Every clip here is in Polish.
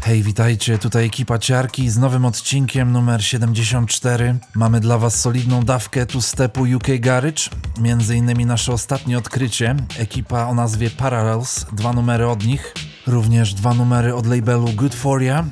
Hej, witajcie, tutaj ekipa Ciarki z nowym odcinkiem numer 74. Mamy dla was solidną dawkę tu stepu UK Garage, między innymi nasze ostatnie odkrycie, ekipa o nazwie Parallels, dwa numery od nich, również dwa numery od labelu Good For Ya.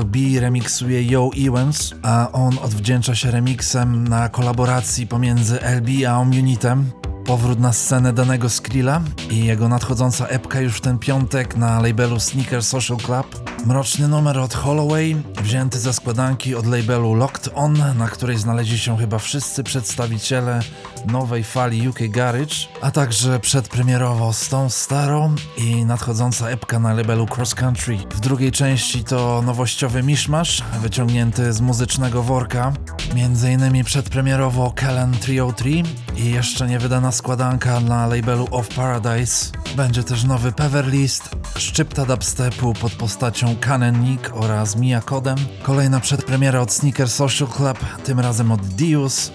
LB remiksuje Yo Ewans, a on odwdzięcza się remixem na kolaboracji pomiędzy LB a Omnitem. Powrót na scenę danego Skrilla i jego nadchodząca epka już w ten piątek na labelu Sneaker Social Club. Mroczny numer od Holloway, wzięty ze składanki od labelu Locked On, na której znaleźli się chyba wszyscy przedstawiciele nowej fali UK Garage, a także przedpremierowo Stone Starą i nadchodząca epka na labelu Cross Country. W drugiej części to nowościowy miszmasz, wyciągnięty z muzycznego worka, między innymi przedpremierowo Kellen 303 i jeszcze nie wydana składanka na labelu Of Paradise. Będzie też nowy Peverlist, szczypta dubstepu pod postacią Canon Nick oraz Mia Kodem. Kolejna przedpremiera od Sneaker Social Club, tym razem od Dius.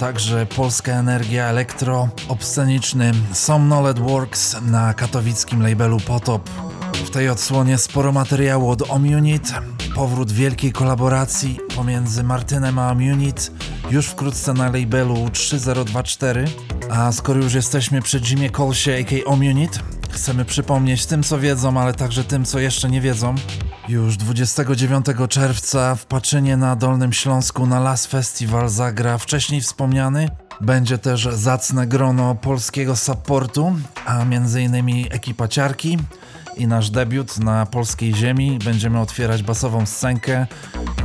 Także polska energia elektro, obsceniczny Somnoled Works na katowickim labelu Potop. W tej odsłonie sporo materiału od Omunit, powrót wielkiej kolaboracji pomiędzy Martynem a Omunit już wkrótce na labelu 3024. A skoro już jesteśmy przy Jimie Colsie aka Omunit, chcemy przypomnieć tym co wiedzą, ale także tym co jeszcze nie wiedzą. Już 29 czerwca w Paczynie na Dolnym Śląsku na Las Festival zagra wcześniej wspomniany będzie też zacne grono polskiego supportu, a innymi ekipa Ciarki i nasz debiut na polskiej ziemi. Będziemy otwierać basową scenkę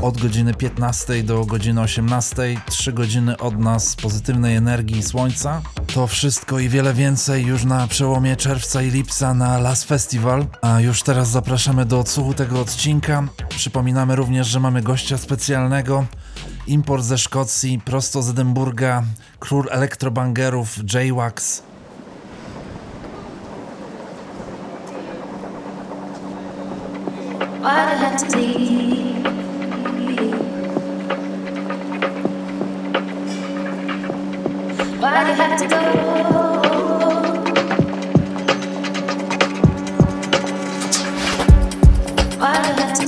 od godziny 15 do godziny 18, 3 godziny od nas pozytywnej energii i słońca. To wszystko i wiele więcej już na przełomie czerwca i lipca na Las Festival, a już teraz zapraszamy do odsłuchu tego odcinka. Przypominamy również, że mamy gościa specjalnego, import ze Szkocji, prosto z Edynburga, król elektrobangerów J-Wax. Why'd I have to leave? Why'd have to go? Why'd you have to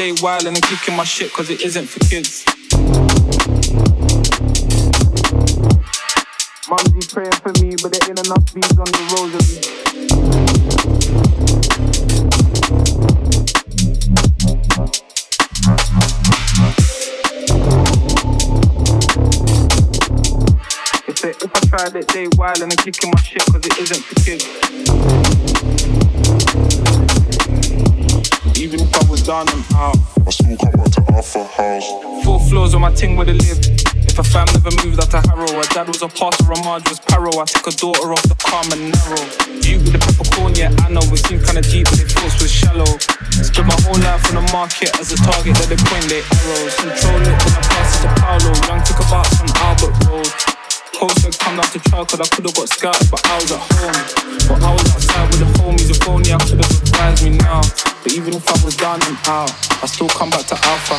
it, wild and I'm kicking my shit, cause it isn't for kids. Dad was a pastor, Marge was paro. I took a daughter off the calm and narrow. You with the peppercorn, yeah, I know. It seemed kinda deep, but it thoughts was shallow. Spent my whole life on the market as a target that they point their arrows. Control it when I pass it to Paolo. Young took a box on Albert Road. Coast come down to trial cause I could've got scouted, but I was at home. But I was outside with the homies, if only I could've advised me now. But even if I was down and out, I still come back to Alpha.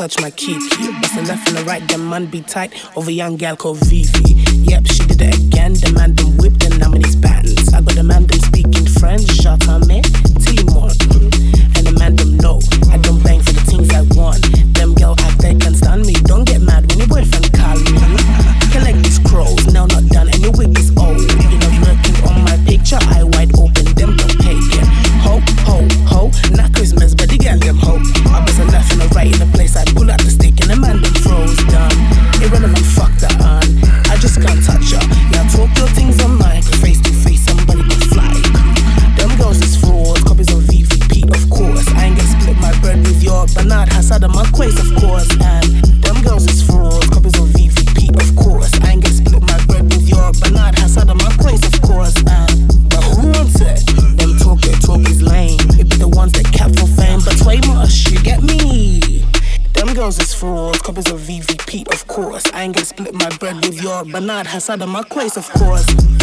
touch my key. It's left and the right, them man be tight over young gal called Vivi. Hassan and my Quace, of course.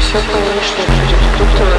Все, конечно, будет кто-то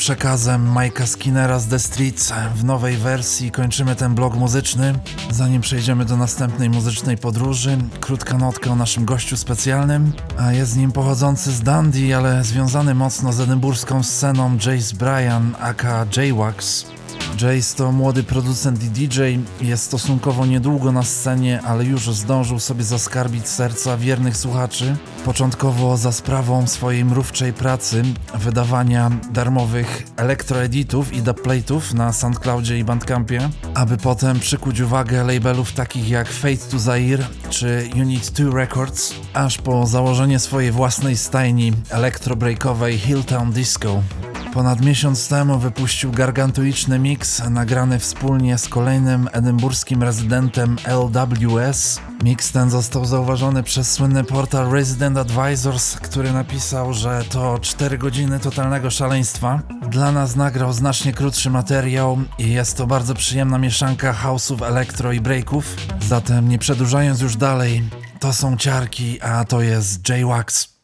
przekazem Majka Skinnera z The Streets w nowej wersji kończymy ten blog muzyczny. Zanim przejdziemy do następnej muzycznej podróży, krótka notka o naszym gościu specjalnym, a jest nim pochodzący z Dundee, ale związany mocno z edynburską sceną Jace Bryan aka J-Wax. Jace to młody producent i DJ, jest stosunkowo niedługo na scenie, ale już zdążył sobie zaskarbić serca wiernych słuchaczy. Początkowo za sprawą swojej mrówczej pracy, wydawania darmowych elektroeditów i dubplate'ów na SoundCloudzie i Bandcampie, aby potem przykuć uwagę labelów takich jak Fate to Zaire czy Unit 2 Records, aż po założenie swojej własnej stajni elektrobreakowej Hilltown Disco. Ponad miesiąc temu wypuścił gargantuiczny mix nagrany wspólnie z kolejnym edynburskim rezydentem LWS. Mix ten został zauważony przez słynny portal Resident Advisors, który napisał, że to 4 godziny totalnego szaleństwa. Dla nas nagrał znacznie krótszy materiał i jest to bardzo przyjemna mieszanka house'ów, elektro i breaków. Zatem nie przedłużając już dalej, to są ciarki, a to jest J-Wax.